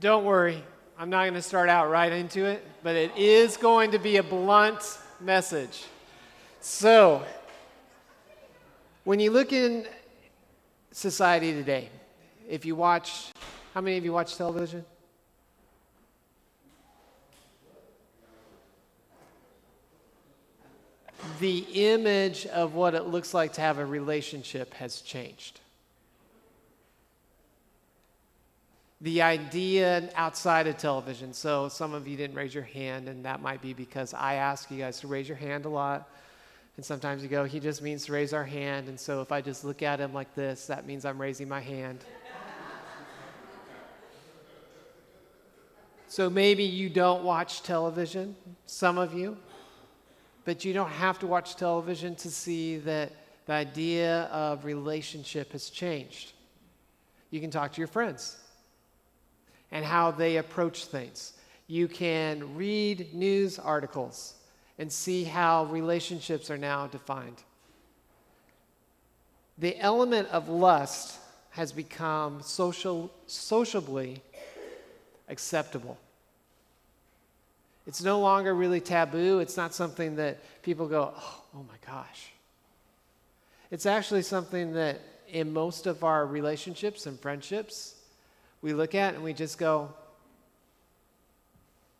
Don't worry, I'm not going to start out right into it, but it is going to be a blunt message. So, when you look in society today, if you watch, how many of you watch television? The image of what it looks like to have a relationship has changed. The idea outside of television. So some of you didn't raise your hand, and that might be because I ask you guys to raise your hand a lot. And sometimes you go, he just means to raise our hand. And so if I just look at him like this, that means I'm raising my hand. so maybe you don't watch television, some of you, but you don't have to watch television to see that the idea of relationship has changed. You can talk to your friends and how they approach things. You can read news articles and see how relationships are now defined. The element of lust has become social, sociably acceptable. It's no longer really taboo. It's not something that people go, oh, oh my gosh. It's actually something that in most of our relationships and friendships, we look at and we just go,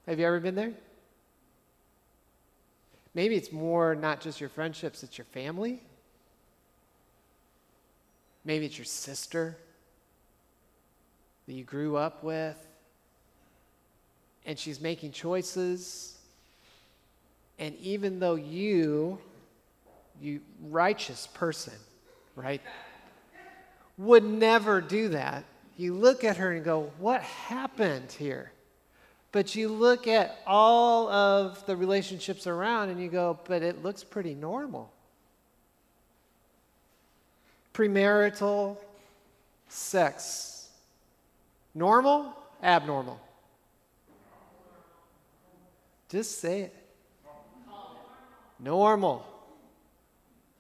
Have you ever been there? Maybe it's more not just your friendships, it's your family. Maybe it's your sister that you grew up with, and she's making choices. And even though you, you righteous person, right, would never do that, you look at her and go, What happened here? But you look at all of the relationships around and you go, But it looks pretty normal. Premarital sex. Normal? Abnormal? Just say it. Normal.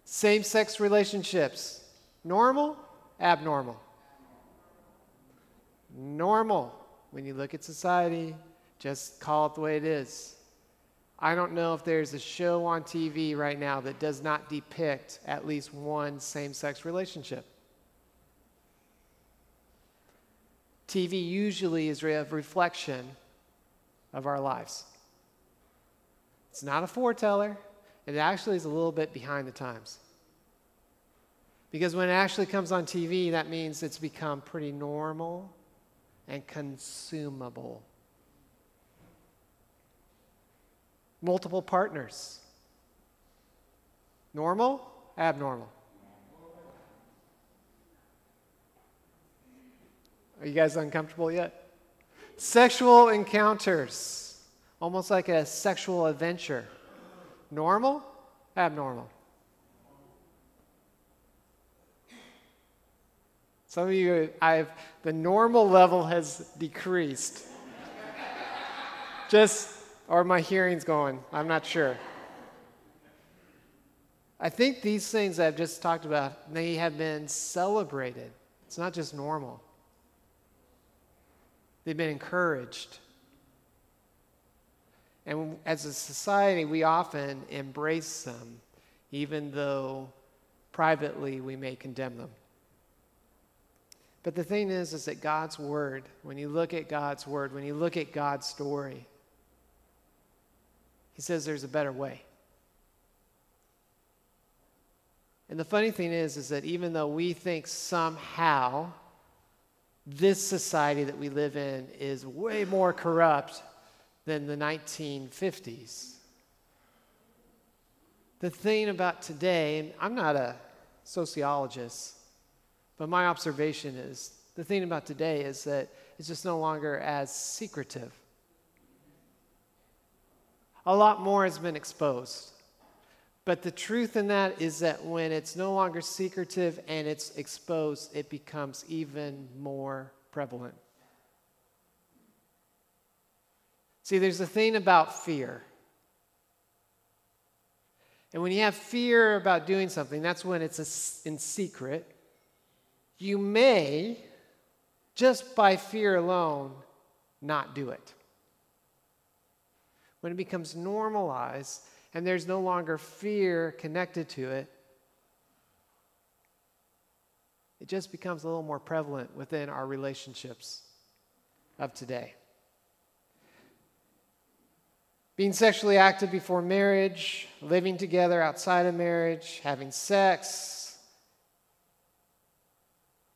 Same sex relationships. Normal? Abnormal normal when you look at society. Just call it the way it is. I don't know if there's a show on TV right now that does not depict at least one same sex relationship. TV usually is a reflection of our lives. It's not a foreteller, it actually is a little bit behind the times. Because when it actually comes on TV, that means it's become pretty normal and consumable. Multiple partners. Normal, abnormal. Are you guys uncomfortable yet? Sexual encounters, almost like a sexual adventure. Normal, abnormal. Some of you, I've, the normal level has decreased. Just, or my hearing's going, I'm not sure. I think these things I've just talked about, they have been celebrated. It's not just normal. They've been encouraged. And as a society, we often embrace them, even though privately we may condemn them. But the thing is, is that God's word, when you look at God's word, when you look at God's story, he says there's a better way. And the funny thing is, is that even though we think somehow this society that we live in is way more corrupt than the 1950s, the thing about today, and I'm not a sociologist, but my observation is the thing about today is that it's just no longer as secretive. A lot more has been exposed. But the truth in that is that when it's no longer secretive and it's exposed, it becomes even more prevalent. See, there's a thing about fear. And when you have fear about doing something, that's when it's in secret you may, just by fear alone, not do it. When it becomes normalized and there's no longer fear connected to it, it just becomes a little more prevalent within our relationships of today. Being sexually active before marriage, living together outside of marriage, having sex,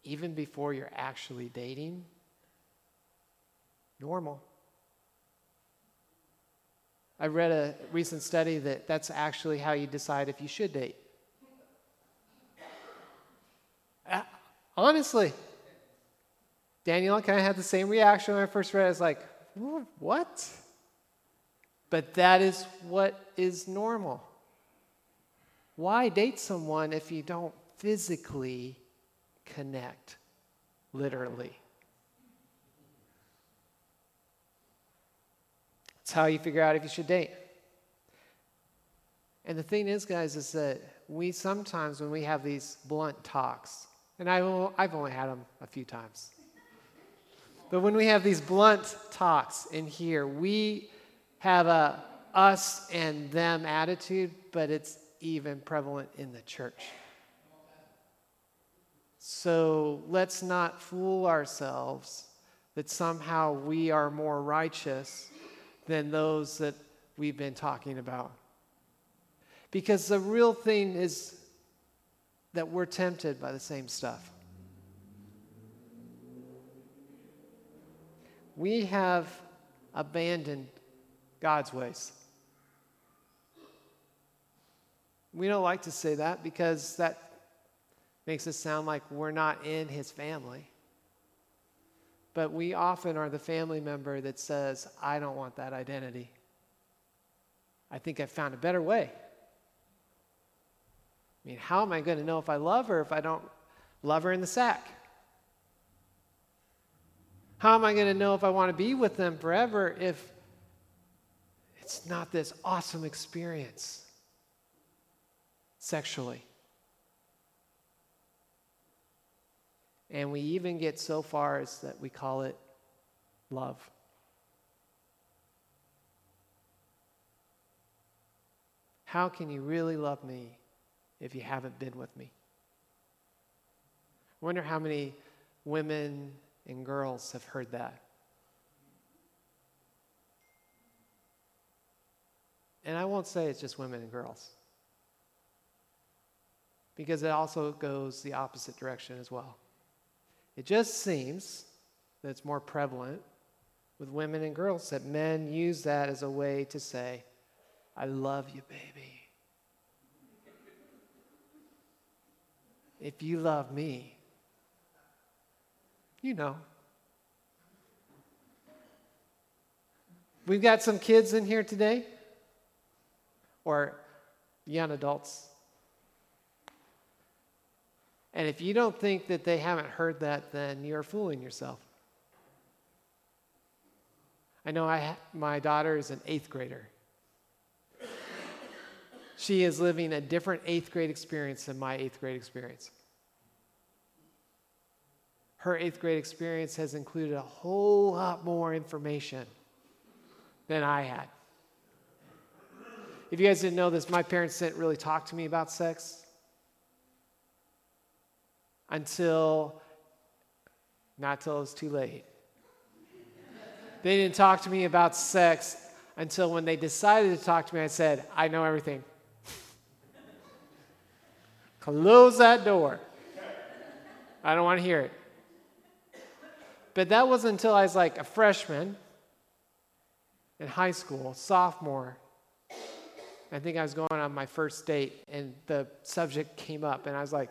even before you're actually dating, normal. I read a recent study that that's actually how you decide if you should date. Uh, honestly, Daniel kind of had the same reaction when I first read it. I was like, what? But that is what is normal. Why date someone if you don't physically connect, literally? It's how you figure out if you should date. And the thing is, guys, is that we sometimes, when we have these blunt talks, and I've only had them a few times, but when we have these blunt talks in here, we have a us and them attitude, but it's even prevalent in the church. So let's not fool ourselves that somehow we are more righteous than those that we've been talking about. Because the real thing is that we're tempted by the same stuff. We have abandoned God's ways. We don't like to say that because that makes us sound like we're not in His family. But we often are the family member that says, I don't want that identity. I think I've found a better way. I mean, how am I going to know if I love her if I don't love her in the sack? How am I going to know if I want to be with them forever if it's not this awesome experience sexually? And we even get so far as that we call it love. How can you really love me if you haven't been with me? I wonder how many women and girls have heard that. And I won't say it's just women and girls, because it also goes the opposite direction as well. It just seems that it's more prevalent with women and girls that men use that as a way to say, I love you, baby. If you love me, you know. We've got some kids in here today, or young adults. And if you don't think that they haven't heard that, then you're fooling yourself. I know I, my daughter is an eighth grader. She is living a different eighth grade experience than my eighth grade experience. Her eighth grade experience has included a whole lot more information than I had. If you guys didn't know this, my parents didn't really talk to me about sex until not till it was too late. they didn't talk to me about sex until when they decided to talk to me, I said, I know everything. Close that door. I don't want to hear it. But that wasn't until I was like a freshman in high school, sophomore. I think I was going on my first date, and the subject came up, and I was like,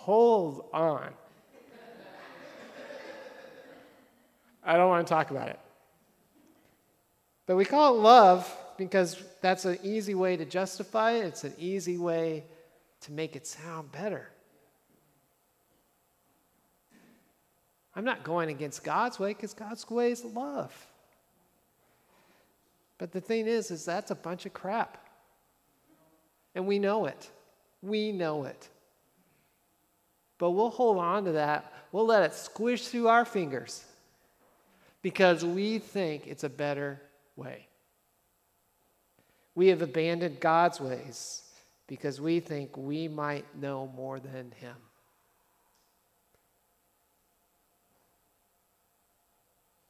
Hold on. I don't want to talk about it. But we call it love because that's an easy way to justify it, it's an easy way to make it sound better. I'm not going against God's way because God's way is love. But the thing is, is that's a bunch of crap. And we know it. We know it. But we'll hold on to that. We'll let it squish through our fingers because we think it's a better way. We have abandoned God's ways because we think we might know more than Him.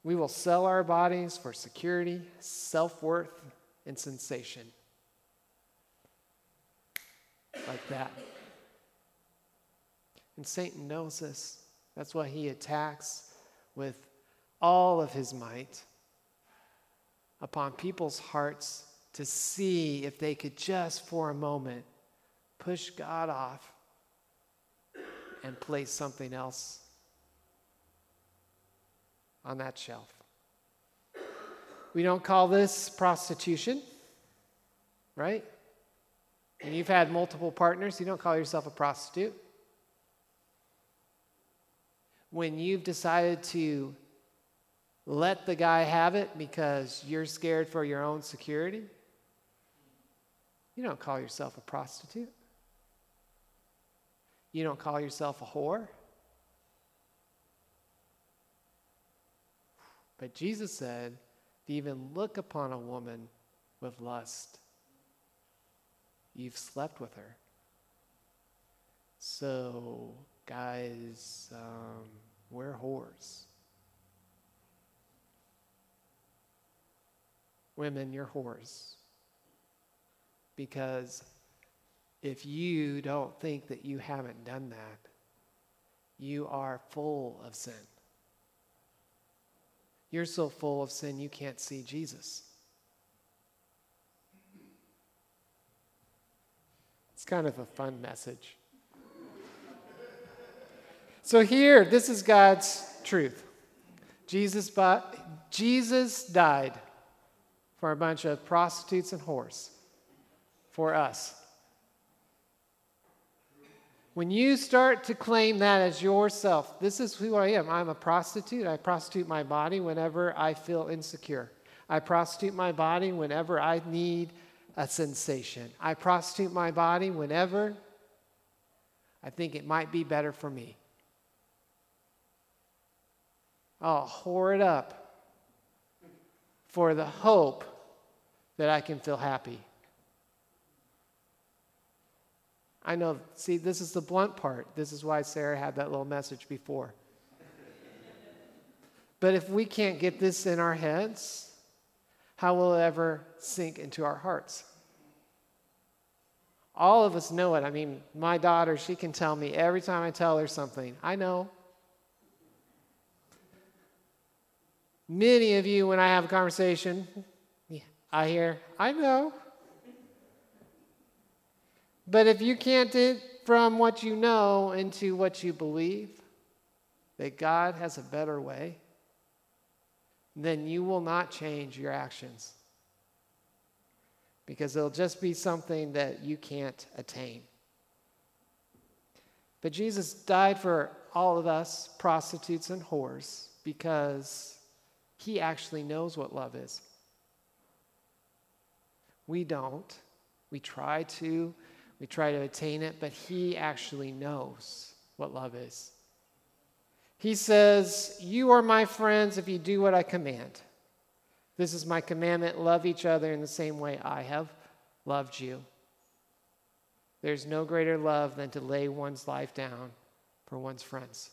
We will sell our bodies for security, self worth, and sensation. Like that. And Satan knows this. That's why he attacks with all of his might upon people's hearts to see if they could just for a moment push God off and place something else on that shelf. We don't call this prostitution, right? And you've had multiple partners, you don't call yourself a prostitute. When you've decided to let the guy have it because you're scared for your own security, you don't call yourself a prostitute. You don't call yourself a whore. But Jesus said, to even look upon a woman with lust, you've slept with her. So, guys, um, we're whores. Women, you're whores. Because if you don't think that you haven't done that, you are full of sin. You're so full of sin you can't see Jesus. It's kind of a fun message. So, here, this is God's truth. Jesus, Jesus died for a bunch of prostitutes and whores, for us. When you start to claim that as yourself, this is who I am. I'm a prostitute. I prostitute my body whenever I feel insecure. I prostitute my body whenever I need a sensation. I prostitute my body whenever I think it might be better for me. I'll whore it up for the hope that I can feel happy. I know, see, this is the blunt part. This is why Sarah had that little message before. but if we can't get this in our heads, how will it ever sink into our hearts? All of us know it. I mean, my daughter, she can tell me every time I tell her something, I know. Many of you, when I have a conversation, I hear, I know. But if you can't get from what you know into what you believe, that God has a better way, then you will not change your actions. Because it'll just be something that you can't attain. But Jesus died for all of us, prostitutes and whores, because he actually knows what love is. We don't. We try to, we try to attain it, but He actually knows what love is. He says, You are my friends if you do what I command. This is my commandment love each other in the same way I have loved you. There's no greater love than to lay one's life down for one's friends.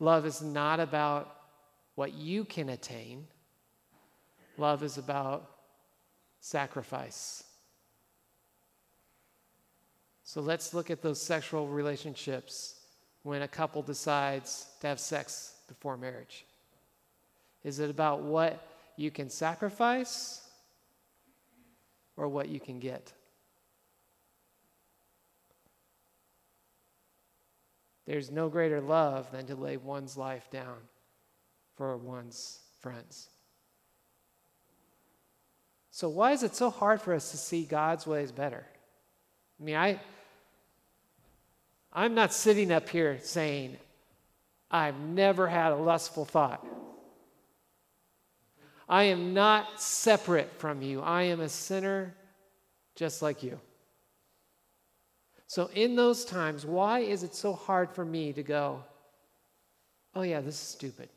Love is not about what you can attain, love is about sacrifice. So let's look at those sexual relationships when a couple decides to have sex before marriage. Is it about what you can sacrifice or what you can get? There's no greater love than to lay one's life down for one's friends. So, why is it so hard for us to see God's ways better? I mean, I, I'm not sitting up here saying, I've never had a lustful thought. I am not separate from you. I am a sinner just like you. So, in those times, why is it so hard for me to go, oh, yeah, this is stupid?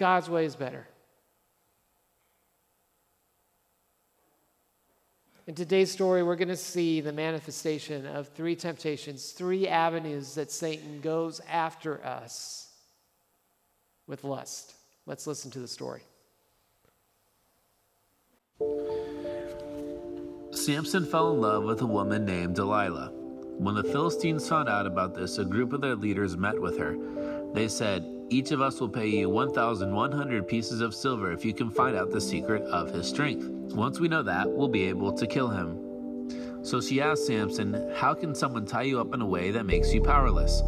God's way is better. In today's story, we're going to see the manifestation of three temptations, three avenues that Satan goes after us with lust. Let's listen to the story. Samson fell in love with a woman named Delilah. When the Philistines found out about this, a group of their leaders met with her. They said, Each of us will pay you 1,100 pieces of silver if you can find out the secret of his strength. Once we know that, we'll be able to kill him. So she asked Samson, How can someone tie you up in a way that makes you powerless?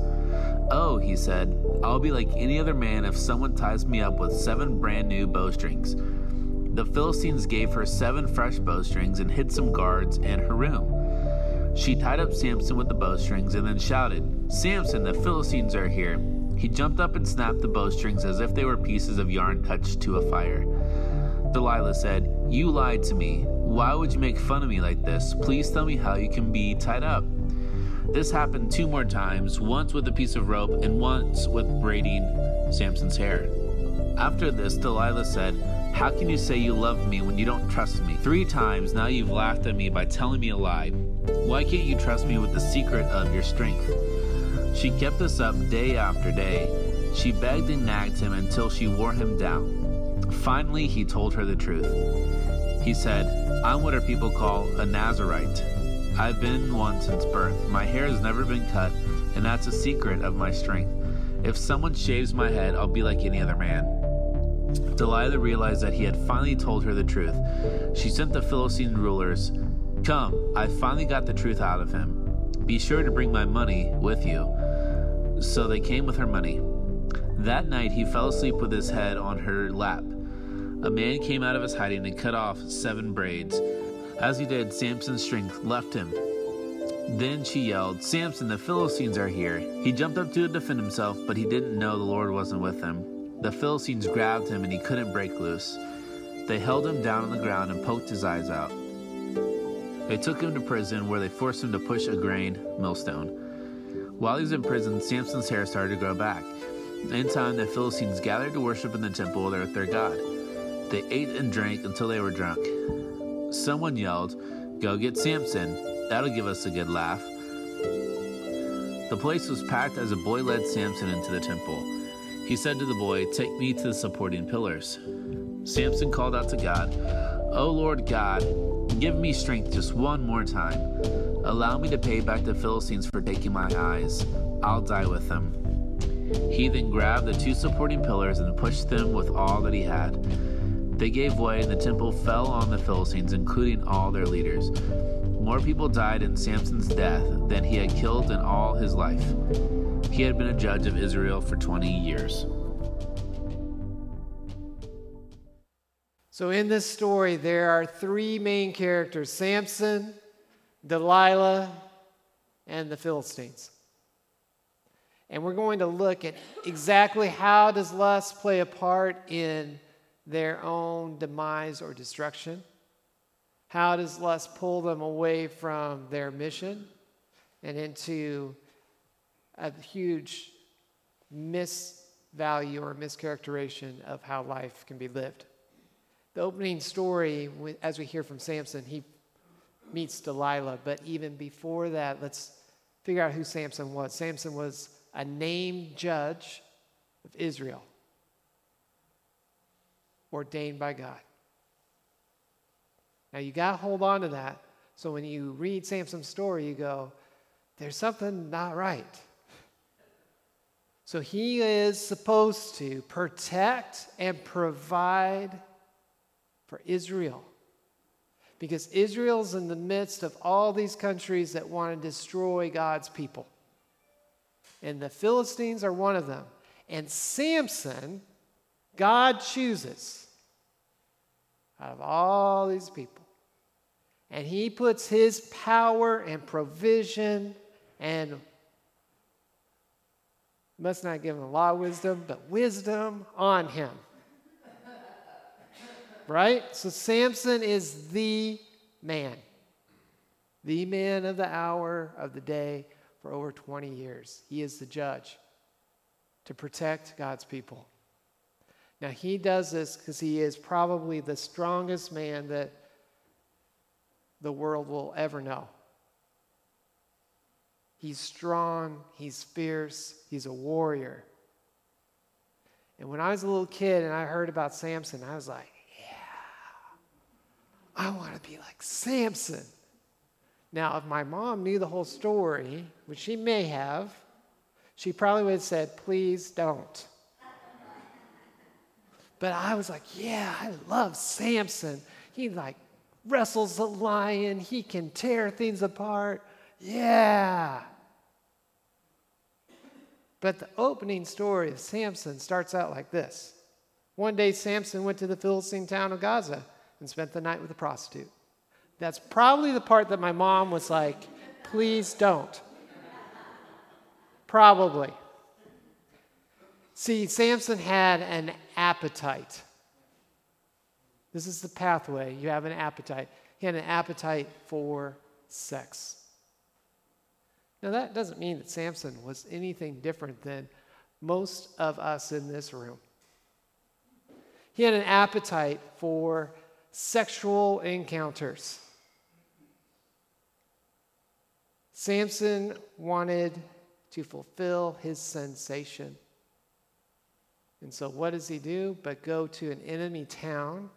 Oh, he said, I'll be like any other man if someone ties me up with seven brand new bowstrings. The Philistines gave her seven fresh bowstrings and hid some guards in her room. She tied up Samson with the bowstrings and then shouted, Samson, the Philistines are here. He jumped up and snapped the bowstrings as if they were pieces of yarn touched to a fire. Delilah said, You lied to me. Why would you make fun of me like this? Please tell me how you can be tied up. This happened two more times, once with a piece of rope and once with braiding Samson's hair. After this, Delilah said, How can you say you love me when you don't trust me? Three times now you've laughed at me by telling me a lie. Why can't you trust me with the secret of your strength? She kept this up day after day. She begged and nagged him until she wore him down. Finally, he told her the truth. He said, I'm what our people call a Nazarite. I've been one since birth. My hair has never been cut, and that's a secret of my strength. If someone shaves my head, I'll be like any other man. Delilah realized that he had finally told her the truth. She sent the Philistine rulers, Come, I finally got the truth out of him. Be sure to bring my money with you. So they came with her money. That night he fell asleep with his head on her lap. A man came out of his hiding and cut off seven braids. As he did, Samson's strength left him. Then she yelled, Samson, the Philistines are here. He jumped up to defend himself, but he didn't know the Lord wasn't with him. The Philistines grabbed him and he couldn't break loose. They held him down on the ground and poked his eyes out. They took him to prison where they forced him to push a grain millstone. While he was in prison, Samson's hair started to grow back. In time, the Philistines gathered to worship in the temple with their God. They ate and drank until they were drunk. Someone yelled, Go get Samson. That'll give us a good laugh. The place was packed as a boy led Samson into the temple. He said to the boy, Take me to the supporting pillars. Samson called out to God, O Lord God, give me strength just one more time. Allow me to pay back the Philistines for taking my eyes. I'll die with them. He then grabbed the two supporting pillars and pushed them with all that he had. They gave way, and the temple fell on the Philistines, including all their leaders. More people died in Samson's death than he had killed in all his life. He had been a judge of Israel for 20 years. So, in this story, there are three main characters Samson, Delilah, and the Philistines. And we're going to look at exactly how does lust play a part in their own demise or destruction? How does lust pull them away from their mission and into a huge misvalue or mischaracterization of how life can be lived? The opening story, as we hear from Samson, he meets Delilah. But even before that, let's figure out who Samson was. Samson was a named judge of Israel, ordained by God. Now you got to hold on to that. So when you read Samson's story, you go, there's something not right. So he is supposed to protect and provide for Israel. Because Israel's in the midst of all these countries that want to destroy God's people. And the Philistines are one of them. And Samson, God chooses out of all these people. And he puts his power and provision and must not give him a lot of wisdom, but wisdom on him right? So Samson is the man, the man of the hour of the day for over 20 years. He is the judge to protect God's people. Now, he does this because he is probably the strongest man that the world will ever know. He's strong, he's fierce, he's a warrior. And when I was a little kid and I heard about Samson, I was like, I want to be like Samson. Now, if my mom knew the whole story, which she may have, she probably would have said, Please don't. But I was like, Yeah, I love Samson. He like wrestles a lion, he can tear things apart. Yeah. But the opening story of Samson starts out like this One day, Samson went to the Philistine town of Gaza and spent the night with a prostitute. That's probably the part that my mom was like, please don't. Probably. See, Samson had an appetite. This is the pathway. You have an appetite. He had an appetite for sex. Now, that doesn't mean that Samson was anything different than most of us in this room. He had an appetite for sexual encounters. Samson wanted to fulfill his sensation. And so, what does he do? But go to an enemy town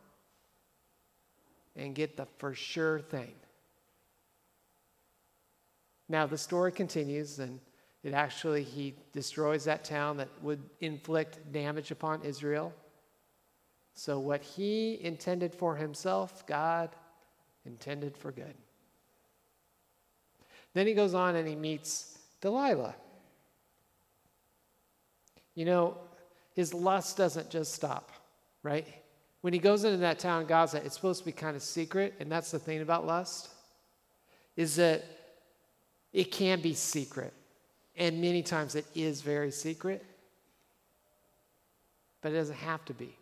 and get the for sure thing. Now, the story continues, and it actually, he destroys that town that would inflict damage upon Israel. So, what he intended for himself, God intended for good. Then he goes on and he meets Delilah. You know, his lust doesn't just stop, right? When he goes into that town, Gaza, it's supposed to be kind of secret, and that's the thing about lust, is that it can be secret. And many times it is very secret, but it doesn't have to be.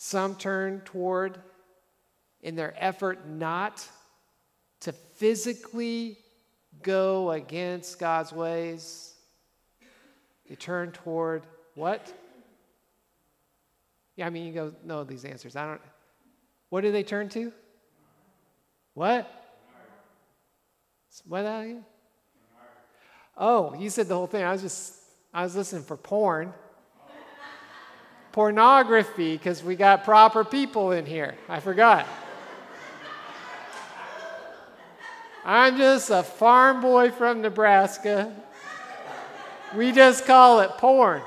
Some turn toward, in their effort not to physically go against God's ways, they turn toward what? Yeah, I mean, you go, know these answers. I don't. What do they turn to? What? What are you? Oh, you said the whole thing. I was just, I was listening for porn pornography because we got proper people in here. I forgot. I'm just a farm boy from Nebraska. We just call it porn.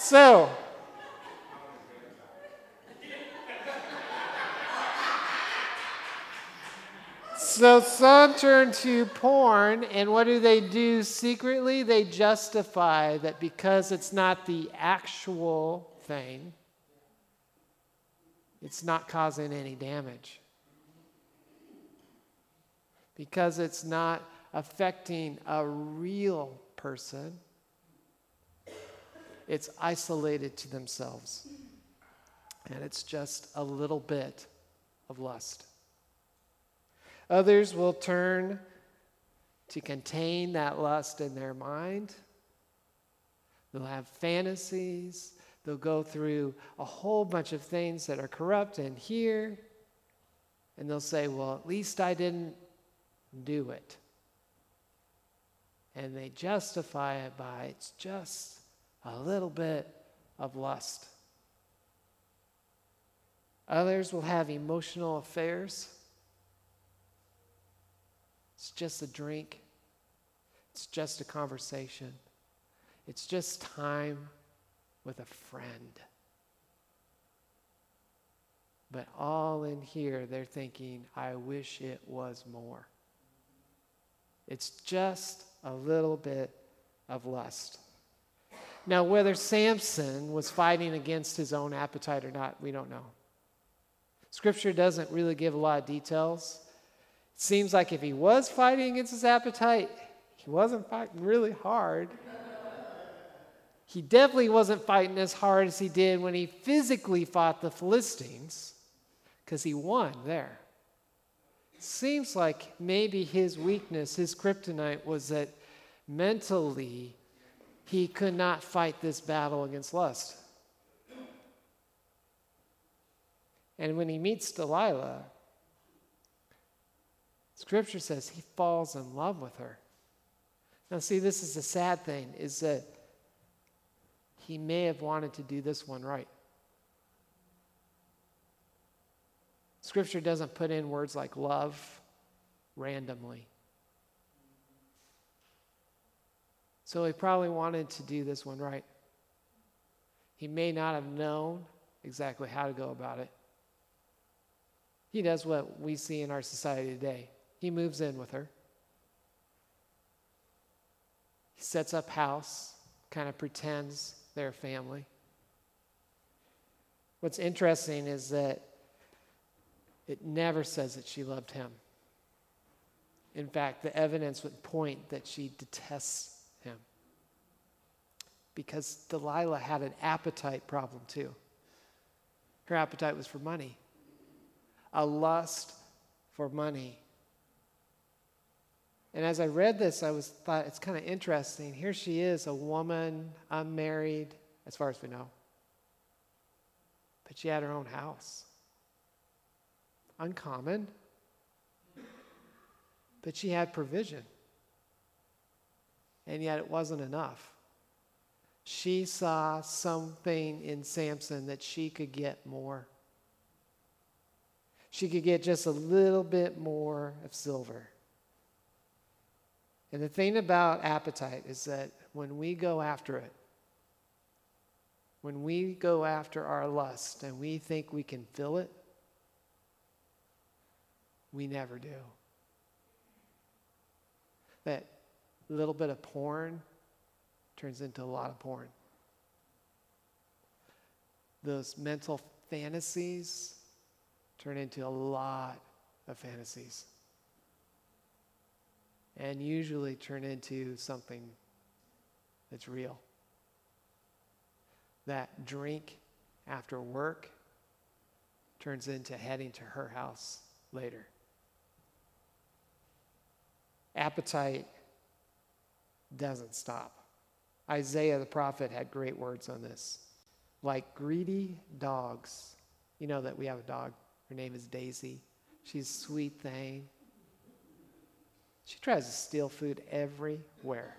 So, So some turn to porn, and what do they do secretly? They justify that because it's not the actual thing, it's not causing any damage. Because it's not affecting a real person, it's isolated to themselves. And it's just a little bit of lust. Others will turn to contain that lust in their mind. They'll have fantasies. They'll go through a whole bunch of things that are corrupt and here. And they'll say, well, at least I didn't do it. And they justify it by it's just a little bit of lust. Others will have emotional affairs. It's just a drink, it's just a conversation, it's just time with a friend. But all in here, they're thinking, I wish it was more. It's just a little bit of lust. Now, whether Samson was fighting against his own appetite or not, we don't know. Scripture doesn't really give a lot of details. Seems like if he was fighting against his appetite, he wasn't fighting really hard. He definitely wasn't fighting as hard as he did when he physically fought the Philistines, because he won there. Seems like maybe his weakness, his kryptonite, was that Mentally, he could not fight this battle against lust. And when he meets Delilah, scripture says he falls in love with her. Now, see, this is the sad thing is that he may have wanted to do this one right. Scripture doesn't put in words like love randomly. So he probably wanted to do this one right. He may not have known exactly how to go about it. He does what we see in our society today. He moves in with her. He sets up house, kind of pretends they're a family. What's interesting is that it never says that she loved him. In fact, the evidence would point that she detests him. Because Delilah had an appetite problem too. Her appetite was for money a lust for money. And as I read this, I was thought it's kind of interesting. Here she is, a woman, unmarried, as far as we know. But she had her own house. Uncommon. But she had provision. And yet it wasn't enough. She saw something in Samson that she could get more she could get just a little bit more of silver. And the thing about appetite is that when we go after it, when we go after our lust and we think we can fill it, we never do. That little bit of porn turns into a lot of porn. Those mental fantasies turn into a lot of fantasies and usually turn into something that's real. That drink after work turns into heading to her house later. Appetite doesn't stop. Isaiah the prophet had great words on this. Like greedy dogs, you know that we have a dog her name is Daisy. She's a sweet thing. She tries to steal food everywhere.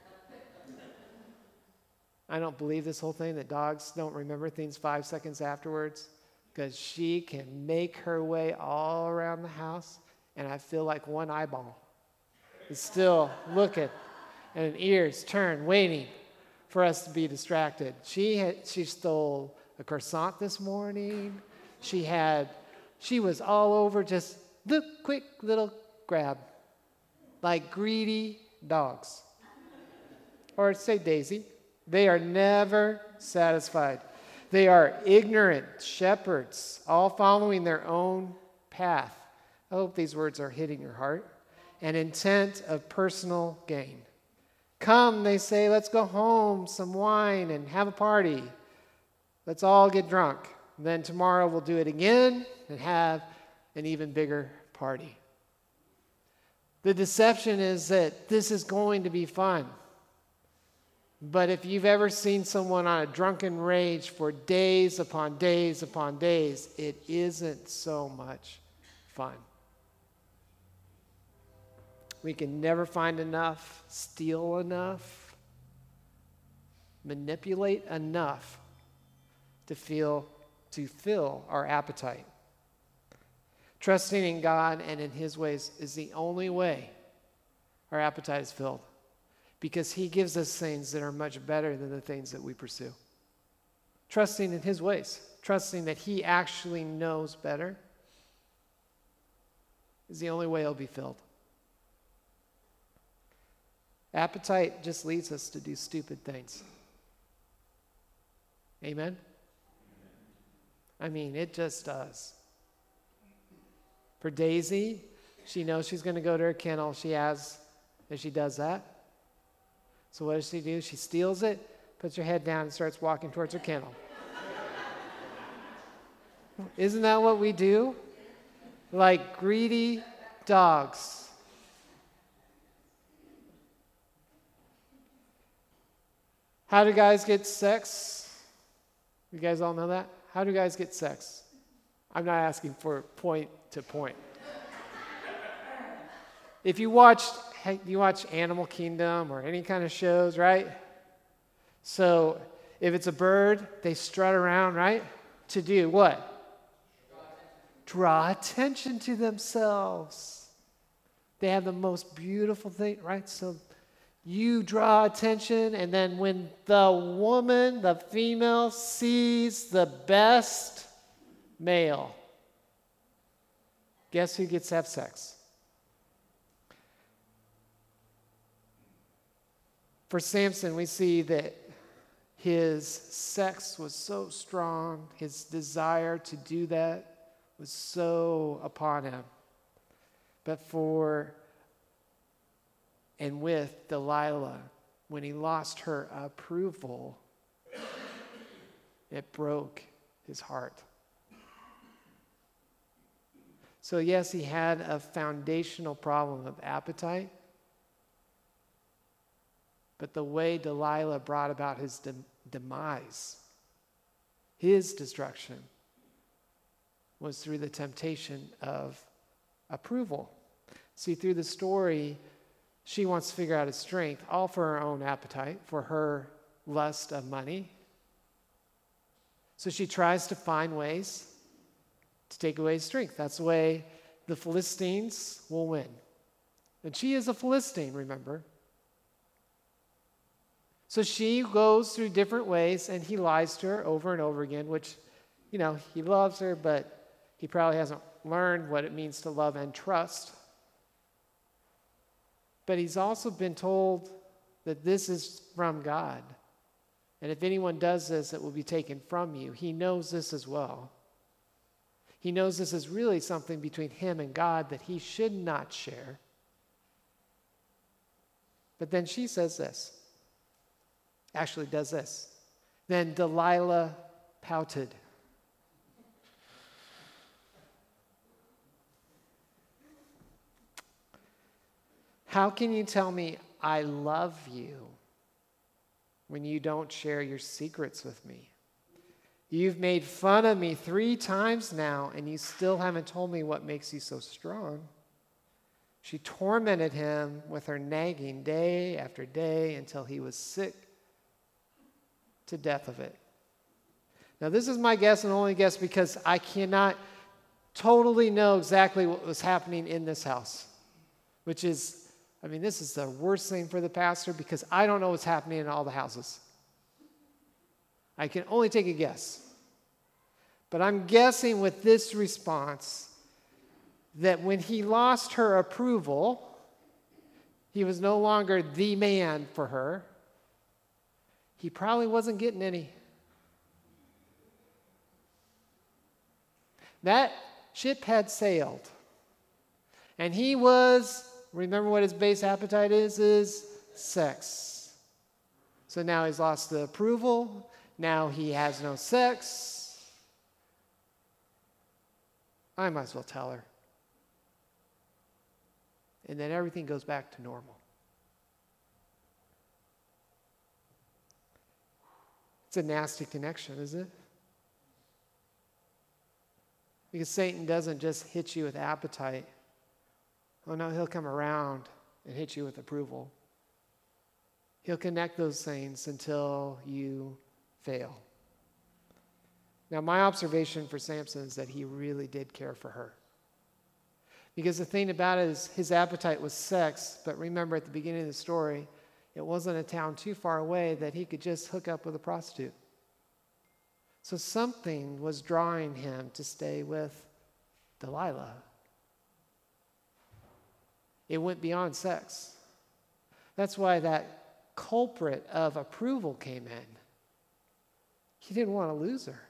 I don't believe this whole thing that dogs don't remember things five seconds afterwards because she can make her way all around the house, and I feel like one eyeball is still looking and an ears turned, waiting for us to be distracted. She, had, she stole a croissant this morning. She had she was all over just the quick little grab, like greedy dogs. Or say Daisy. They are never satisfied. They are ignorant shepherds, all following their own path. I hope these words are hitting your heart. An intent of personal gain. Come, they say, let's go home, some wine, and have a party. Let's all get drunk. Then tomorrow we'll do it again and have an even bigger party. The deception is that this is going to be fun. But if you've ever seen someone on a drunken rage for days upon days upon days, it isn't so much fun. We can never find enough, steal enough, manipulate enough to feel to fill our appetite. Trusting in God and in His ways is the only way our appetite is filled because He gives us things that are much better than the things that we pursue. Trusting in His ways, trusting that He actually knows better, is the only way it'll be filled. Appetite just leads us to do stupid things. Amen? I mean, it just does. For Daisy, she knows she's going to go to her kennel. She has, and she does that. So what does she do? She steals it, puts her head down, and starts walking towards her kennel. Isn't that what we do? Like greedy dogs. How do guys get sex? You guys all know that? How do guys get sex? I'm not asking for point to point. if you watch, you watch Animal Kingdom or any kind of shows, right? So if it's a bird, they strut around, right? To do what? Draw attention to themselves. They have the most beautiful thing, right? So you draw attention, and then when the woman, the female, sees the best male, guess who gets to have sex? For Samson, we see that his sex was so strong, his desire to do that was so upon him. But for and with Delilah, when he lost her approval, it broke his heart. So, yes, he had a foundational problem of appetite, but the way Delilah brought about his de- demise, his destruction, was through the temptation of approval. See, through the story, she wants to figure out his strength, all for her own appetite, for her lust of money. So she tries to find ways to take away his strength. That's the way the Philistines will win. And she is a Philistine, remember. So she goes through different ways, and he lies to her over and over again, which, you know, he loves her, but he probably hasn't learned what it means to love and trust. But he's also been told that this is from God. And if anyone does this, it will be taken from you. He knows this as well. He knows this is really something between him and God that he should not share. But then she says this, actually does this. Then Delilah pouted. How can you tell me I love you when you don't share your secrets with me? You've made fun of me three times now, and you still haven't told me what makes you so strong. She tormented him with her nagging day after day until he was sick to death of it. Now, this is my guess and only guess because I cannot totally know exactly what was happening in this house, which is I mean, this is the worst thing for the pastor because I don't know what's happening in all the houses. I can only take a guess. But I'm guessing with this response that when he lost her approval, he was no longer the man for her. He probably wasn't getting any. That ship had sailed, and he was Remember what his base appetite is? Is sex. So now he's lost the approval. Now he has no sex. I might as well tell her. And then everything goes back to normal. It's a nasty connection, isn't it? Because Satan doesn't just hit you with appetite, Oh, no, he'll come around and hit you with approval. He'll connect those things until you fail. Now, my observation for Samson is that he really did care for her. Because the thing about it is, his appetite was sex, but remember at the beginning of the story, it wasn't a town too far away that he could just hook up with a prostitute. So something was drawing him to stay with Delilah. It went beyond sex. That's why that culprit of approval came in. He didn't want to lose her.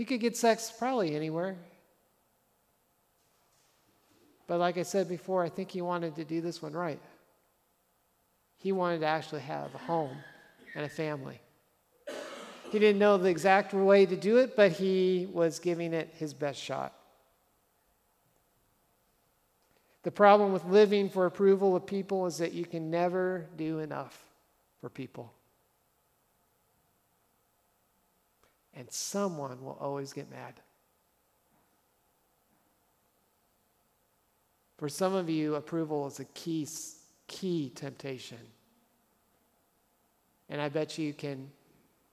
He could get sex probably anywhere. But like I said before, I think he wanted to do this one right. He wanted to actually have a home and a family. He didn't know the exact way to do it, but he was giving it his best shot. The problem with living for approval of people is that you can never do enough. for people. And someone will always get mad. For some of you, approval is a key, key temptation. And I bet you can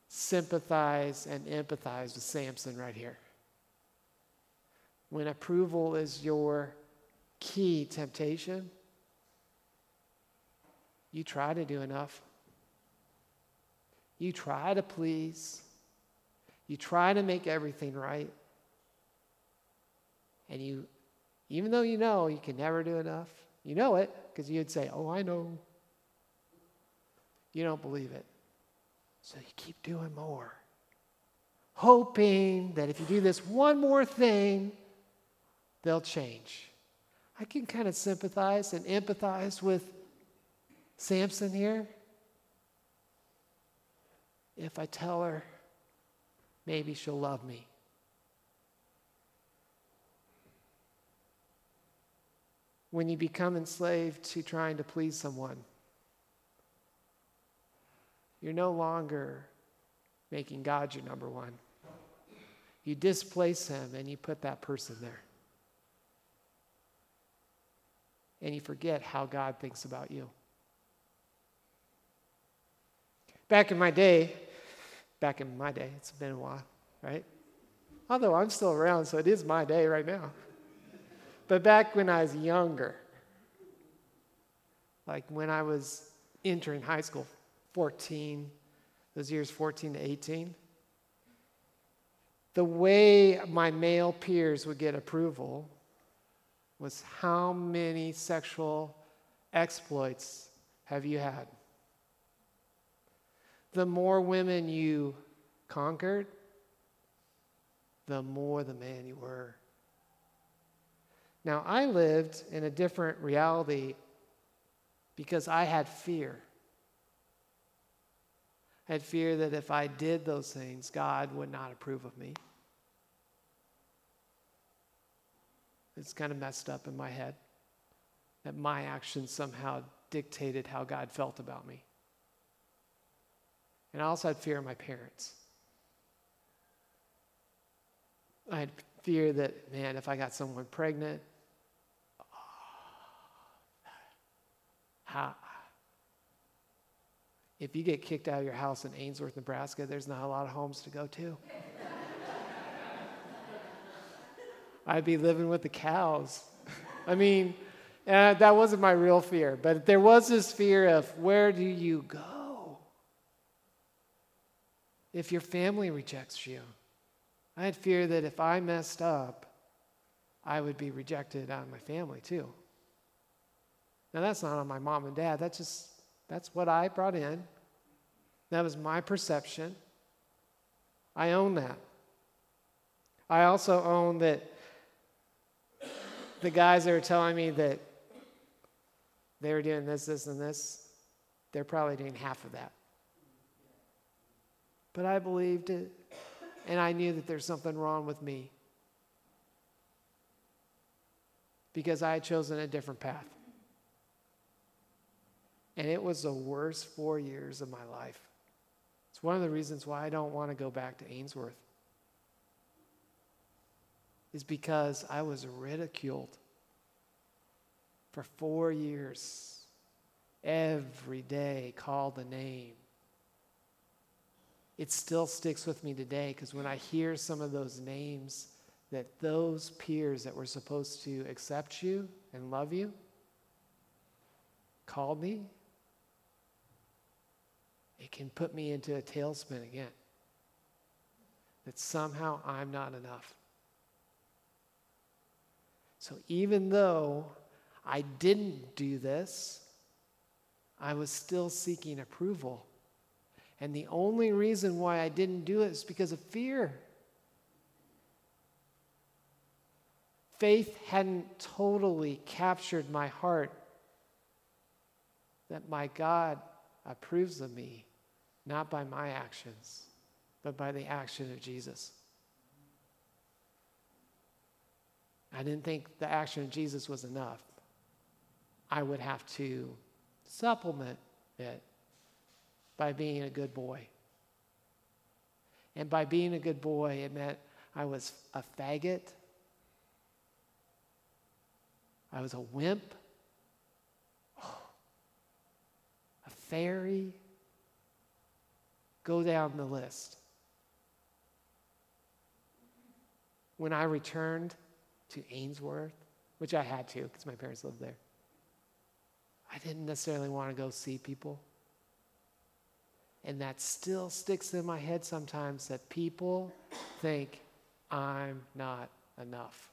sympathize and empathize with Samson right here. When approval is your key temptation, you try to do enough. You try to please. You try to make everything right. And you, even though you know you can never do enough, you know it because you'd say, Oh, I know. You don't believe it. So you keep doing more, hoping that if you do this one more thing, they'll change. I can kind of sympathize and empathize with Samson here. If I tell her, maybe she'll love me. When you become enslaved to trying to please someone, you're no longer making God your number one. You displace him and you put that person there. And you forget how God thinks about you. Back in my day, back in my day, it's been a while, right? Although I'm still around, so it is my day right now. But back when I was younger, like when I was entering high school, 14, those years 14 to 18, the way my male peers would get approval was how many sexual exploits have you had? The more women you conquered, the more the man you were. Now, I lived in a different reality because I had fear. I had fear that if I did those things, God would not approve of me. It's kind of messed up in my head that my actions somehow dictated how God felt about me. And I also had fear of my parents. I had fear that, man, if I got someone pregnant, how, if you get kicked out of your house in Ainsworth, Nebraska, there's not a lot of homes to go to. I'd be living with the cows. I mean, that wasn't my real fear, but there was this fear of where do you go if your family rejects you? I had fear that if I messed up, I would be rejected out of my family too. Now, that's not on my mom and dad. That's just that's what I brought in. That was my perception. I own that. I also own that the guys that are telling me that they were doing this, this, and this, they're probably doing half of that. But I believed it, and I knew that there's something wrong with me because I had chosen a different path. And it was the worst four years of my life. It's one of the reasons why I don't want to go back to Ainsworth. Is because I was ridiculed for four years. Every day called a name. It still sticks with me today because when I hear some of those names that those peers that were supposed to accept you and love you called me, it can put me into a tailspin again. That somehow I'm not enough. So even though I didn't do this, I was still seeking approval. And the only reason why I didn't do it is because of fear. Faith hadn't totally captured my heart that my God approves of me not by my actions, but by the action of Jesus. I didn't think the action of Jesus was enough. I would have to supplement it by being a good boy. And by being a good boy, it meant I was a faggot, I was a wimp, a fairy. Go down the list. When I returned to Ainsworth, which I had to because my parents lived there, I didn't necessarily want to go see people. And that still sticks in my head sometimes that people think I'm not enough.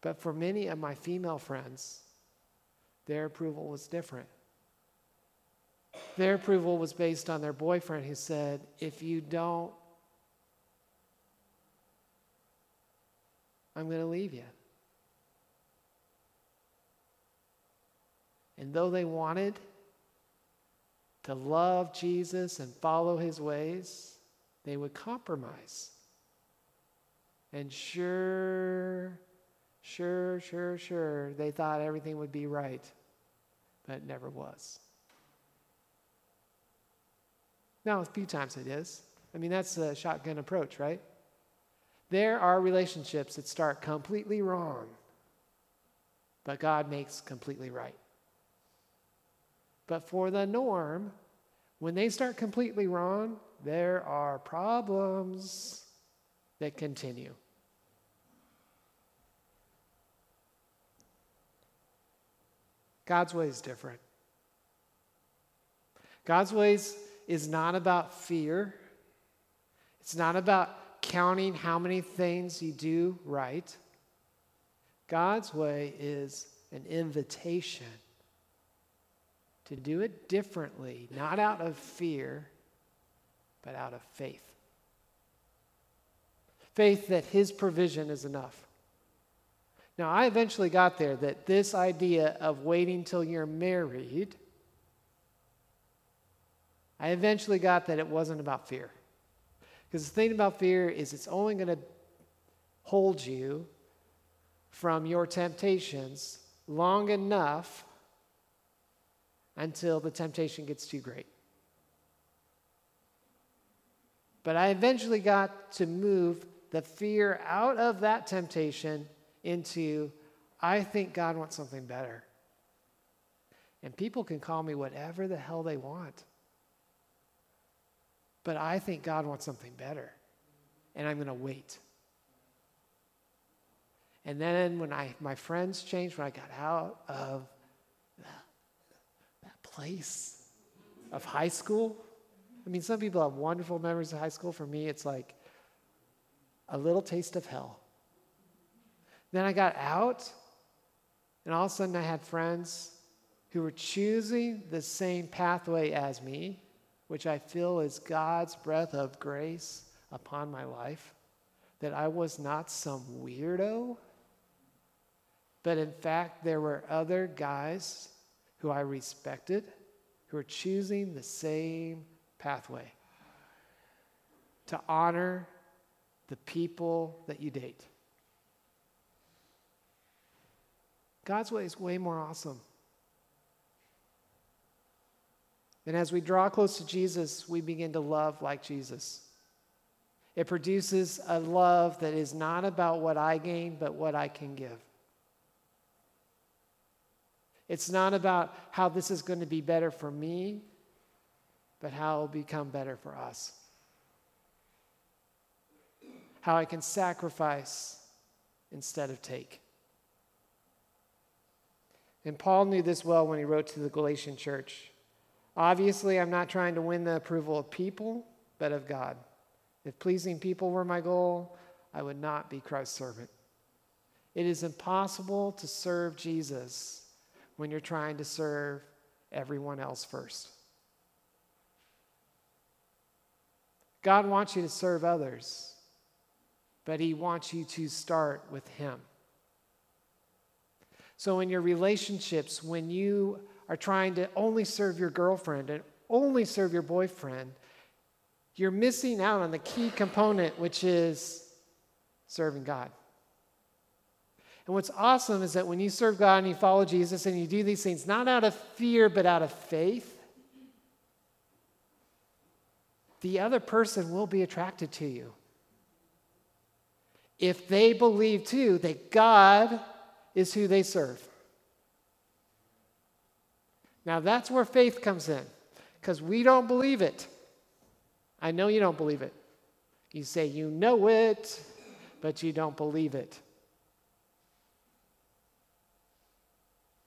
But for many of my female friends, their approval was different. Their approval was based on their boyfriend who said, if you don't, I'm going to leave you. And though they wanted to love Jesus and follow his ways, they would compromise. And sure, sure, sure, sure, they thought everything would be right, but it never was. Now, a few times it is. I mean, that's a shotgun approach, right? There are relationships that start completely wrong, but God makes completely right. But for the norm, when they start completely wrong, there are problems that continue. God's way is different. God's ways is not about fear. It's not about counting how many things you do right. God's way is an invitation to do it differently, not out of fear, but out of faith. Faith that His provision is enough. Now, I eventually got there that this idea of waiting till you're married, I eventually got that it wasn't about fear. Because the thing about fear is it's only going to hold you from your temptations long enough until the temptation gets too great. But I eventually got to move the fear out of that temptation into, I think God wants something better. And people can call me whatever the hell they want. But I think God wants something better. And I'm going to wait. And then when I, my friends changed, when I got out of place of high school. I mean, some people have wonderful memories of high school. For me, it's like a little taste of hell. Then I got out, and all of a sudden I had friends who were choosing the same pathway as me, which I feel is God's breath of grace upon my life. That I was not some weirdo, but in fact, there were other guys who I respected, who are choosing the same pathway to honor the people that you date. God's way is way more awesome. And as we draw close to Jesus, we begin to love like Jesus. It produces a love that is not about what I gain, but what I can give. It's not about how this is going to be better for me, but how it will become better for us. How I can sacrifice instead of take. And Paul knew this well when he wrote to the Galatian church. Obviously, I'm not trying to win the approval of people, but of God. If pleasing people were my goal, I would not be Christ's servant. It is impossible to serve Jesus when you're trying to serve everyone else first. God wants you to serve others, but He wants you to start with Him. So, in your relationships, when you are trying to only serve your girlfriend and only serve your boyfriend, you're missing out on the key component, which is serving God. And what's awesome is that when you serve God and you follow Jesus and you do these things, not out of fear, but out of faith, the other person will be attracted to you. If they believe too that God is who they serve. Now that's where faith comes in, because we don't believe it. I know you don't believe it. You say you know it, but you don't believe it.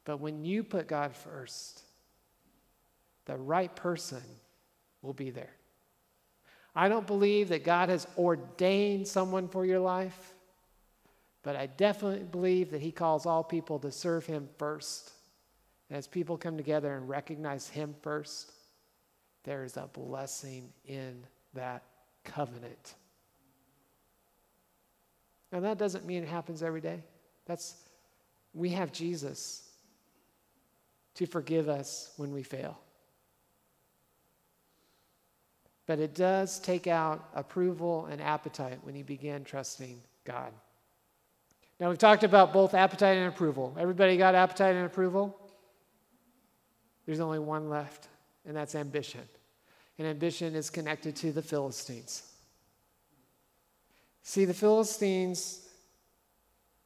But when you put God first, the right person will be there. I don't believe that God has ordained someone for your life, but I definitely believe that He calls all people to serve Him first. As people come together and recognize Him first, there is a blessing in that covenant. Now, that doesn't mean it happens every day. That's, we have Jesus to forgive us when we fail. But it does take out approval and appetite when you begin trusting God. Now, we've talked about both appetite and approval. Everybody got appetite and approval? There's only one left, and that's ambition. And ambition is connected to the Philistines. See, the Philistines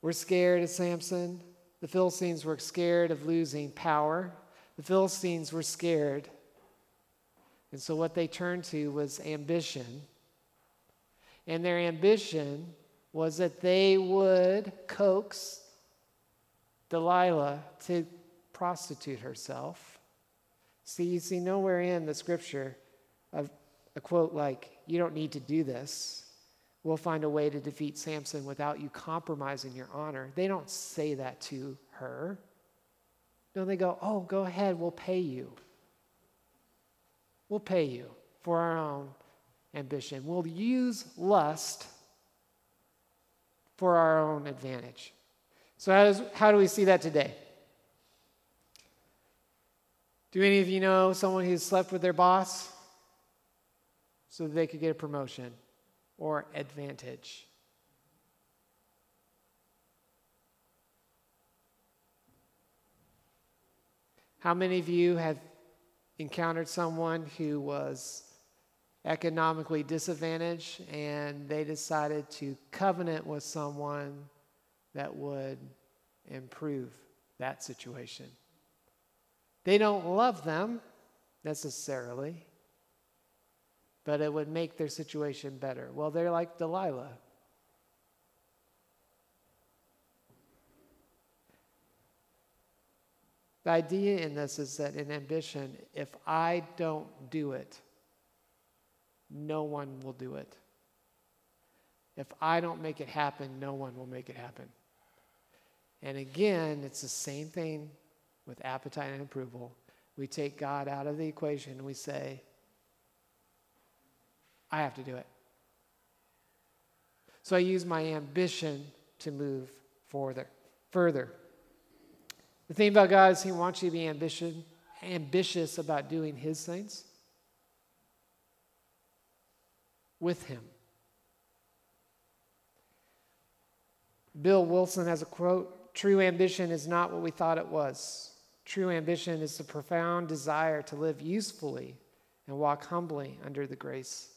were scared of Samson. The Philistines were scared of losing power. The Philistines were scared and so what they turned to was ambition. And their ambition was that they would coax Delilah to prostitute herself. See, you see nowhere in the scripture of a quote like, You don't need to do this. We'll find a way to defeat Samson without you compromising your honor. They don't say that to her. No, they go, Oh, go ahead, we'll pay you. We'll pay you for our own ambition. We'll use lust for our own advantage. So, how, does, how do we see that today? Do any of you know someone who's slept with their boss so that they could get a promotion or advantage? How many of you have encountered someone who was economically disadvantaged and they decided to covenant with someone that would improve that situation. They don't love them necessarily, but it would make their situation better. Well, they're like Delilah. The idea in this is that in ambition, if I don't do it, no one will do it. If I don't make it happen, no one will make it happen. And again, it's the same thing with appetite and approval. We take God out of the equation and we say, I have to do it. So I use my ambition to move further. Further. The thing about God is He wants you to be ambition, ambitious about doing His things with Him. Bill Wilson has a quote True ambition is not what we thought it was. True ambition is the profound desire to live usefully and walk humbly under the grace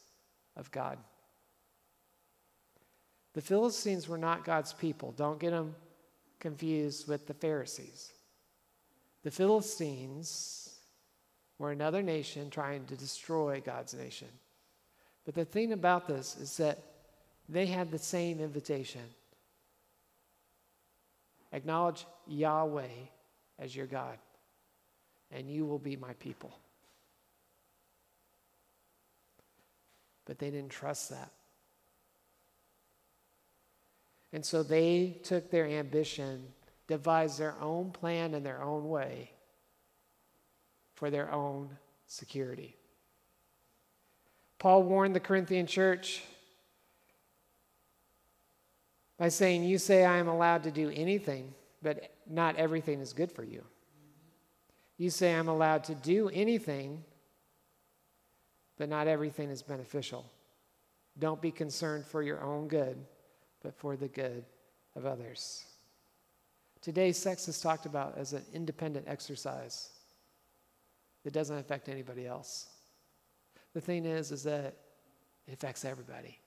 of God. The Philistines were not God's people. Don't get them confused with the Pharisees. The Philistines were another nation trying to destroy God's nation. But the thing about this is that they had the same invitation acknowledge Yahweh as your God, and you will be my people. But they didn't trust that. And so they took their ambition devised their own plan in their own way for their own security. Paul warned the Corinthian church by saying, You say I am allowed to do anything, but not everything is good for you. You say I'm allowed to do anything, but not everything is beneficial. Don't be concerned for your own good, but for the good of others. Today, sex is talked about as an independent exercise that doesn't affect anybody else. The thing is, is that it affects everybody.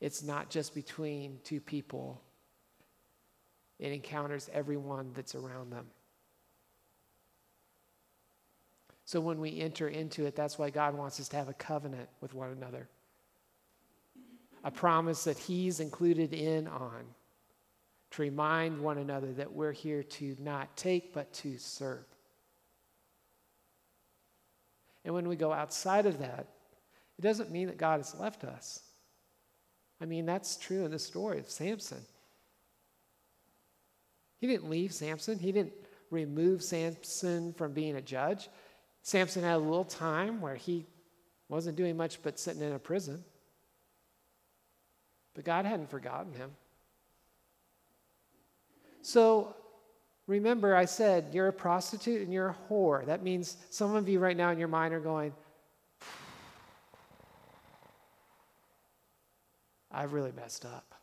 It's not just between two people, it encounters everyone that's around them. So when we enter into it, that's why God wants us to have a covenant with one another. A promise that He's included in on to remind one another that we're here to not take, but to serve. And when we go outside of that, it doesn't mean that God has left us. I mean, that's true in the story of Samson. He didn't leave Samson, he didn't remove Samson from being a judge. Samson had a little time where he wasn't doing much but sitting in a prison. But God hadn't forgotten him. So remember, I said you're a prostitute and you're a whore. That means some of you right now in your mind are going, I've really messed up.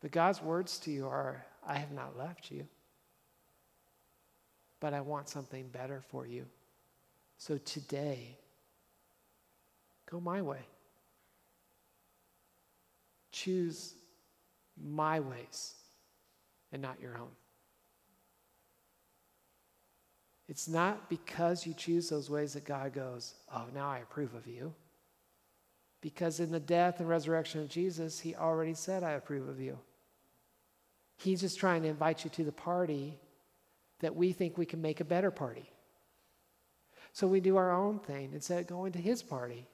But God's words to you are I have not left you, but I want something better for you. So today, go my way. Choose my ways and not your own. It's not because you choose those ways that God goes, Oh, now I approve of you. Because in the death and resurrection of Jesus, he already said, I approve of you. He's just trying to invite you to the party that we think we can make a better party. So we do our own thing instead of going to his party.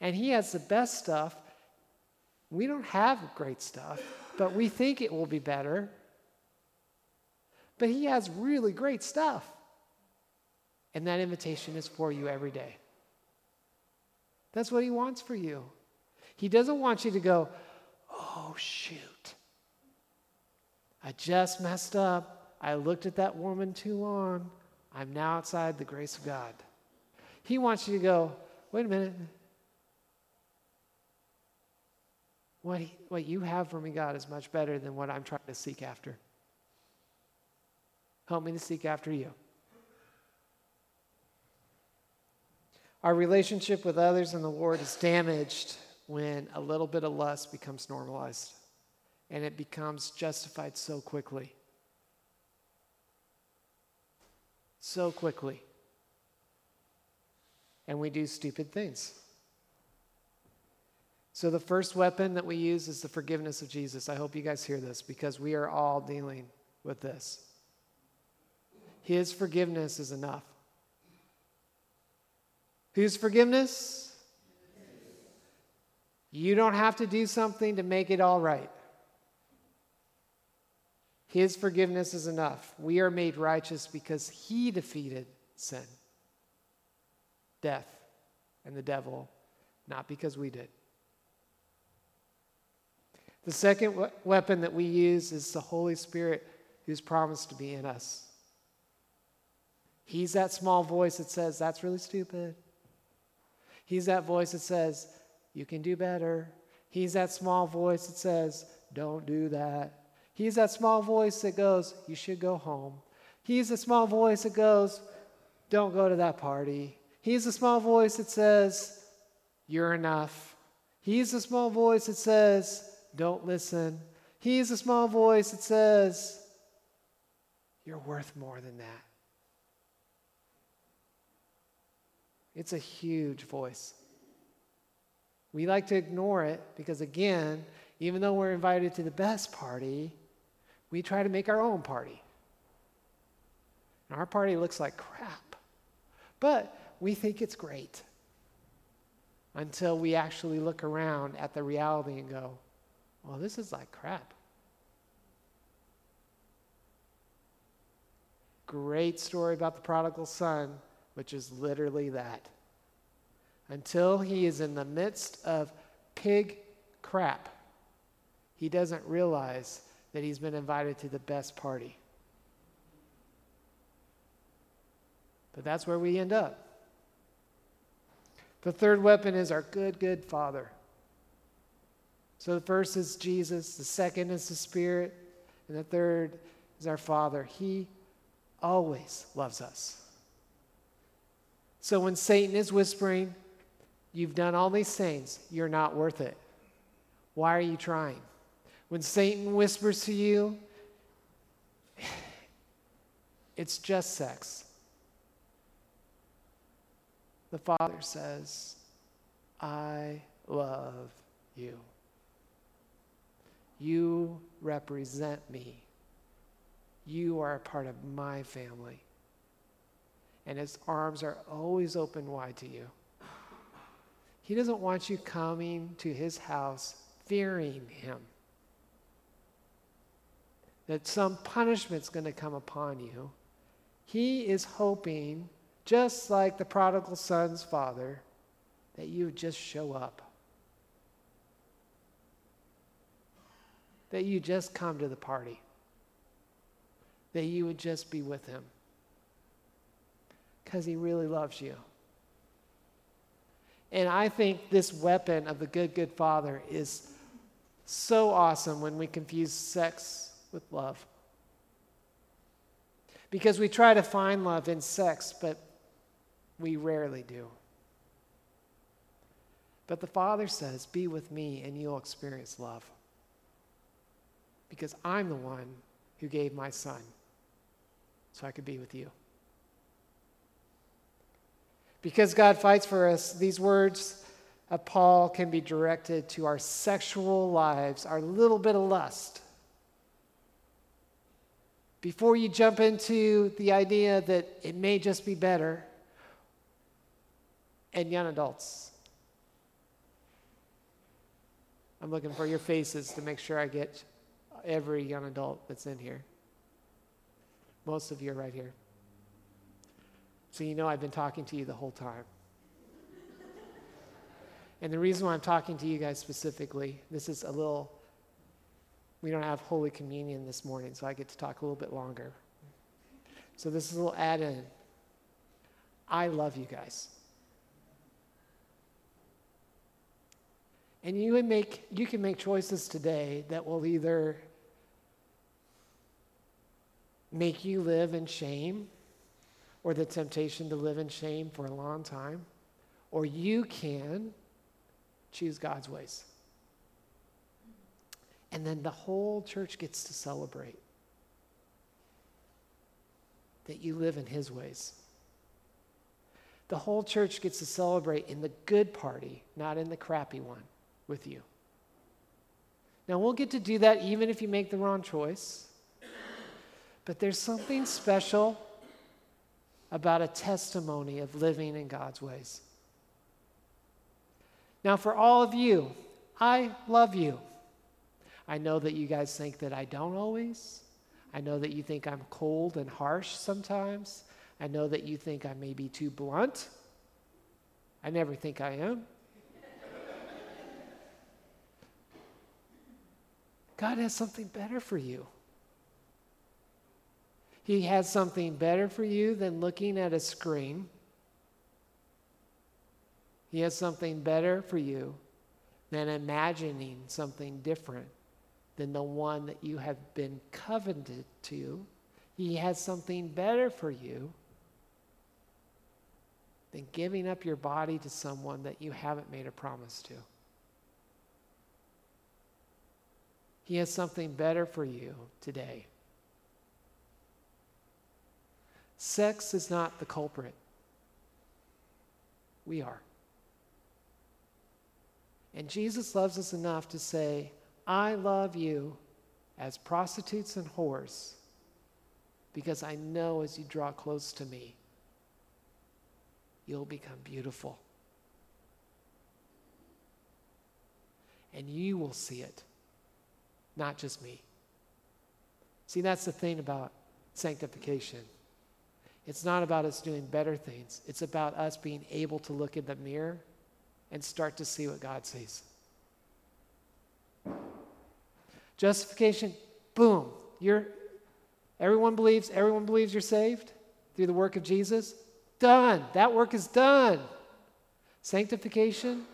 And he has the best stuff. We don't have great stuff, but we think it will be better. But he has really great stuff. And that invitation is for you every day. That's what he wants for you. He doesn't want you to go, oh, shoot. I just messed up. I looked at that woman too long. I'm now outside the grace of God. He wants you to go, wait a minute. What, he, what you have for me, God, is much better than what I'm trying to seek after. Help me to seek after you. Our relationship with others and the Lord is damaged when a little bit of lust becomes normalized and it becomes justified so quickly. So quickly. And we do stupid things. So, the first weapon that we use is the forgiveness of Jesus. I hope you guys hear this because we are all dealing with this. His forgiveness is enough. Whose forgiveness? You don't have to do something to make it all right. His forgiveness is enough. We are made righteous because He defeated sin, death, and the devil, not because we did. The second weapon that we use is the Holy Spirit who's promised to be in us. He's that small voice that says, That's really stupid. He's that voice that says, You can do better. He's that small voice that says, Don't do that. He's that small voice that goes, You should go home. He's the small voice that goes, Don't go to that party. He's the small voice that says, You're enough. He's the small voice that says, Don't listen. He's the small voice that says, You're worth more than that. It's a huge voice. We like to ignore it because, again, even though we're invited to the best party, we try to make our own party. And our party looks like crap. But we think it's great until we actually look around at the reality and go, well, this is like crap. Great story about the prodigal son which is literally that. Until he is in the midst of pig crap, he doesn't realize that he's been invited to the best party. But that's where we end up. The third weapon is our good, good Father. So the first is Jesus, the second is the Spirit, And the third is our Father. He always loves us. So when Satan is whispering, You've done all these things, you're not worth it. Why are you trying? When Satan whispers to you, it's just sex. The Father says, I love you. You represent me. You are a part of my family. And his arms are always open wide to you. He doesn't want you coming to his house fearing him. That some punishment's going to come upon you. He is hoping, just like the prodigal son's father, that you just show up. That you just come to the party. That you would just be with him. Because he really loves you. And I think this weapon of the good, good father is so awesome when we confuse sex with love. Because we try to find love in sex, but we rarely do. But the Father says, Be with me and you'll experience love. Because I'm the one who gave my son so I could be with you. Because God fights for us, these words of Paul can be directed to our sexual lives, our little bit of lust. Before you jump into the idea that it may just be better, and young adults. I'm looking for your faces to make sure I get every young adult that's in here. Most of you are right here. So you know I've been talking to you the whole time. and the reason why I'm talking to you guys specifically, this is a little, we don't have Holy Communion this morning, so I get to talk a little bit longer. So this is a little add in. I love you guys. And you, make, you can make choices today that will either make you live in shame or the temptation to live in shame for a long time, or you can choose God's ways. And then the whole church gets to celebrate that you live in His ways. The whole church gets to celebrate in the good party, not in the crappy one, with you. Now, we'll get to do that even if you make the wrong choice. But there's something special about a testimony of living in God's ways. Now, for all of you, I love you. I know that you guys think that I don't always. I know that you think I'm cold and harsh sometimes. I know that you think I may be too blunt. I never think I am. God has something better for you. He has something better for you than looking at a screen. He has something better for you than imagining something different than the one that you have been covenanted to. He has something better for you than giving up your body to someone that you haven't made a promise to. He has something better for you today. Sex is not the culprit. We are. And Jesus loves us enough to say, I love you as prostitutes and whores because I know as you draw close to me, you'll become beautiful. And you will see it, not just me. See, that's the thing about sanctification. It's not about us doing better things, it's about us being able to look in the mirror and start to see what God sees. Justification, boom. You're everyone believes, everyone believes you're saved through the work of Jesus. Done. That work is done. Sanctification,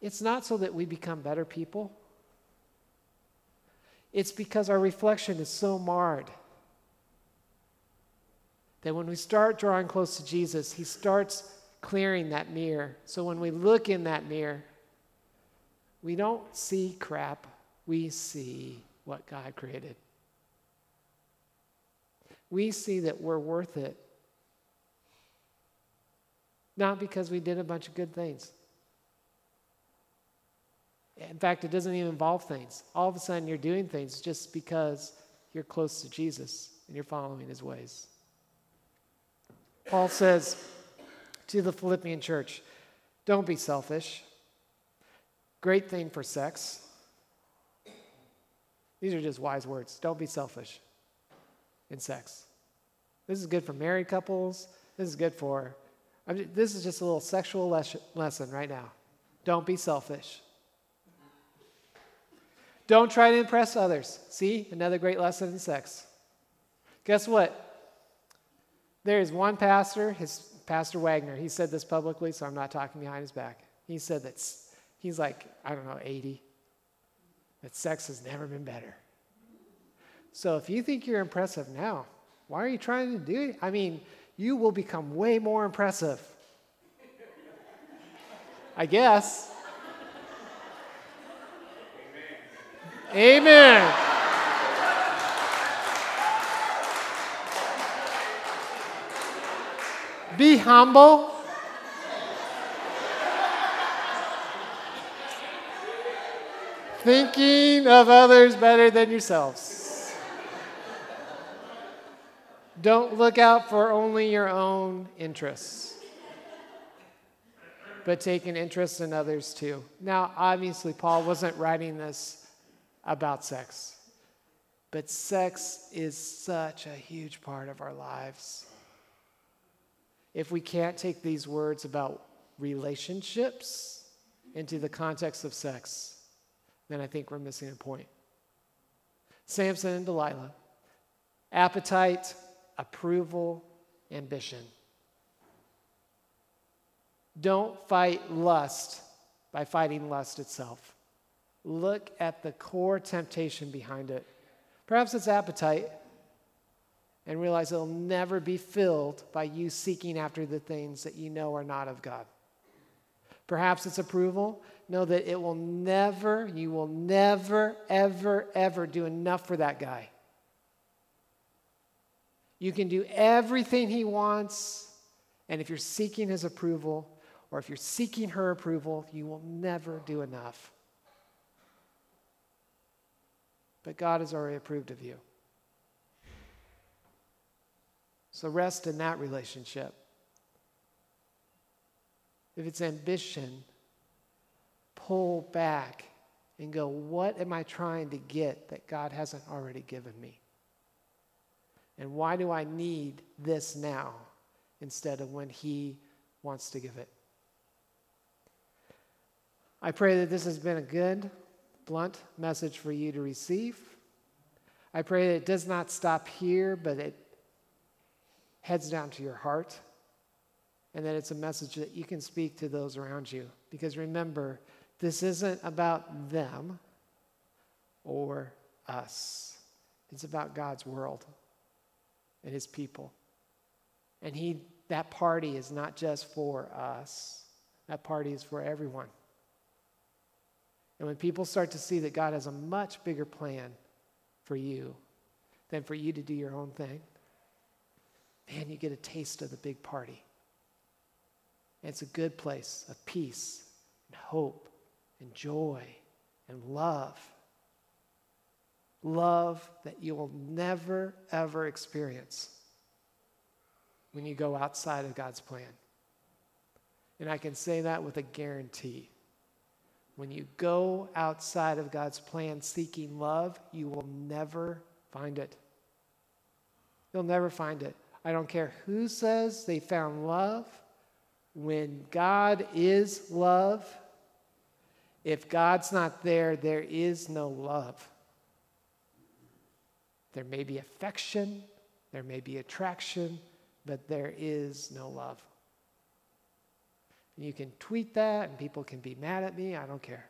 it's not so that we become better people. It's because our reflection is so marred that when we start drawing close to Jesus, He starts clearing that mirror. So when we look in that mirror, we don't see crap, we see what God created. We see that we're worth it. Not because we did a bunch of good things. In fact, it doesn't even involve things. All of a sudden, you're doing things just because you're close to Jesus and you're following his ways. Paul says to the Philippian church, don't be selfish. Great thing for sex. These are just wise words. Don't be selfish in sex. This is good for married couples. This is good for, I mean, this is just a little sexual les- lesson right now. Don't be selfish. Don't try to impress others. See, another great lesson in sex. Guess what? There is one pastor, his Pastor Wagner, he said this publicly, so I'm not talking behind his back. He said that he's like, I don't know, 80, that sex has never been better. So if you think you're impressive now, why are you trying to do it? I mean, you will become way more impressive. I guess. Amen. Amen. Be humble. Thinking of others better than yourselves. Don't look out for only your own interests, but take an interest in others too. Now, obviously, Paul wasn't writing this about sex, but sex is such a huge part of our lives. If we can't take these words about relationships into the context of sex, then I think we're missing a point. Samson and Delilah appetite, approval, ambition. Don't fight lust by fighting lust itself. Look at the core temptation behind it. Perhaps it's appetite, and realize it'll never be filled by you seeking after the things that you know are not of God. Perhaps it's approval. Know that it will never, you will never, ever, ever do enough for that guy. You can do everything he wants, and if you're seeking his approval, or if you're seeking her approval, you will never do enough. But God has already approved of you. So rest in that relationship. If it's ambition, pull back and go, what am I trying to get that God hasn't already given me? And why do I need this now instead of when He wants to give it? I pray that this has been a good, blunt message for you to receive. I pray that it does not stop here, but it heads down to your heart, and that it's a message that you can speak to those around you. Because remember, this isn't about them or us, it's about God's world and His people. And he, that party is not just for us, that party is for everyone. And when people start to see that God has a much bigger plan for you than for you to do your own thing, man, you get a taste of the big party. It's a good place of peace and hope and joy and love. Love that you will never, ever experience when you go outside of God's plan. And I can say that with a guarantee. When you go outside of God's plan seeking love, you will never find it. You'll never find it. I don't care who says they found love. When God is love, if God's not there, there is no love. There may be affection, there may be attraction, but there is no love. You can tweet that and people can be mad at me. I don't care.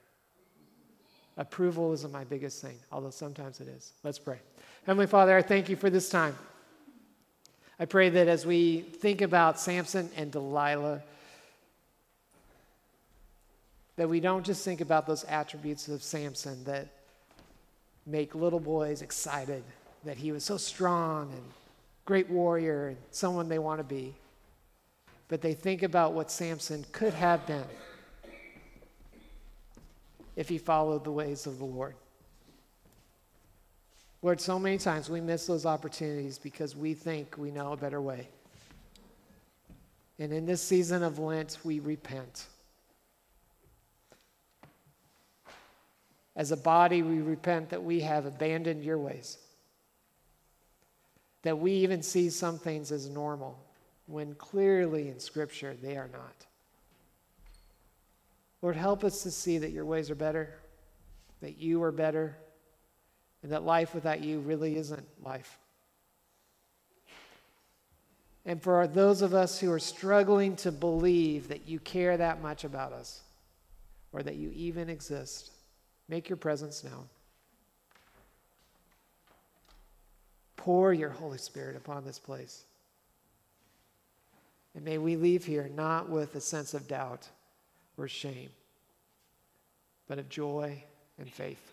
Approval isn't my biggest thing, although sometimes it is. Let's pray. Heavenly Father, I thank you for this time. I pray that as we think about Samson and Delilah, that we don't just think about those attributes of Samson that make little boys excited, that he was so strong and great warrior and someone they want to be, but they think about what Samson could have been if he followed the ways of the Lord. Lord, so many times we miss those opportunities because we think we know a better way. And in this season of Lent, we repent. As a body, we repent that we have abandoned your ways, that we even see some things as normal when clearly in Scripture they are not. Lord, help us to see that your ways are better, that you are better, and that life without you really isn't life. And for those of us who are struggling to believe that you care that much about us or that you even exist, make your presence known. Pour your Holy Spirit upon this place. And may we leave here not with a sense of doubt or shame, but of joy and faith.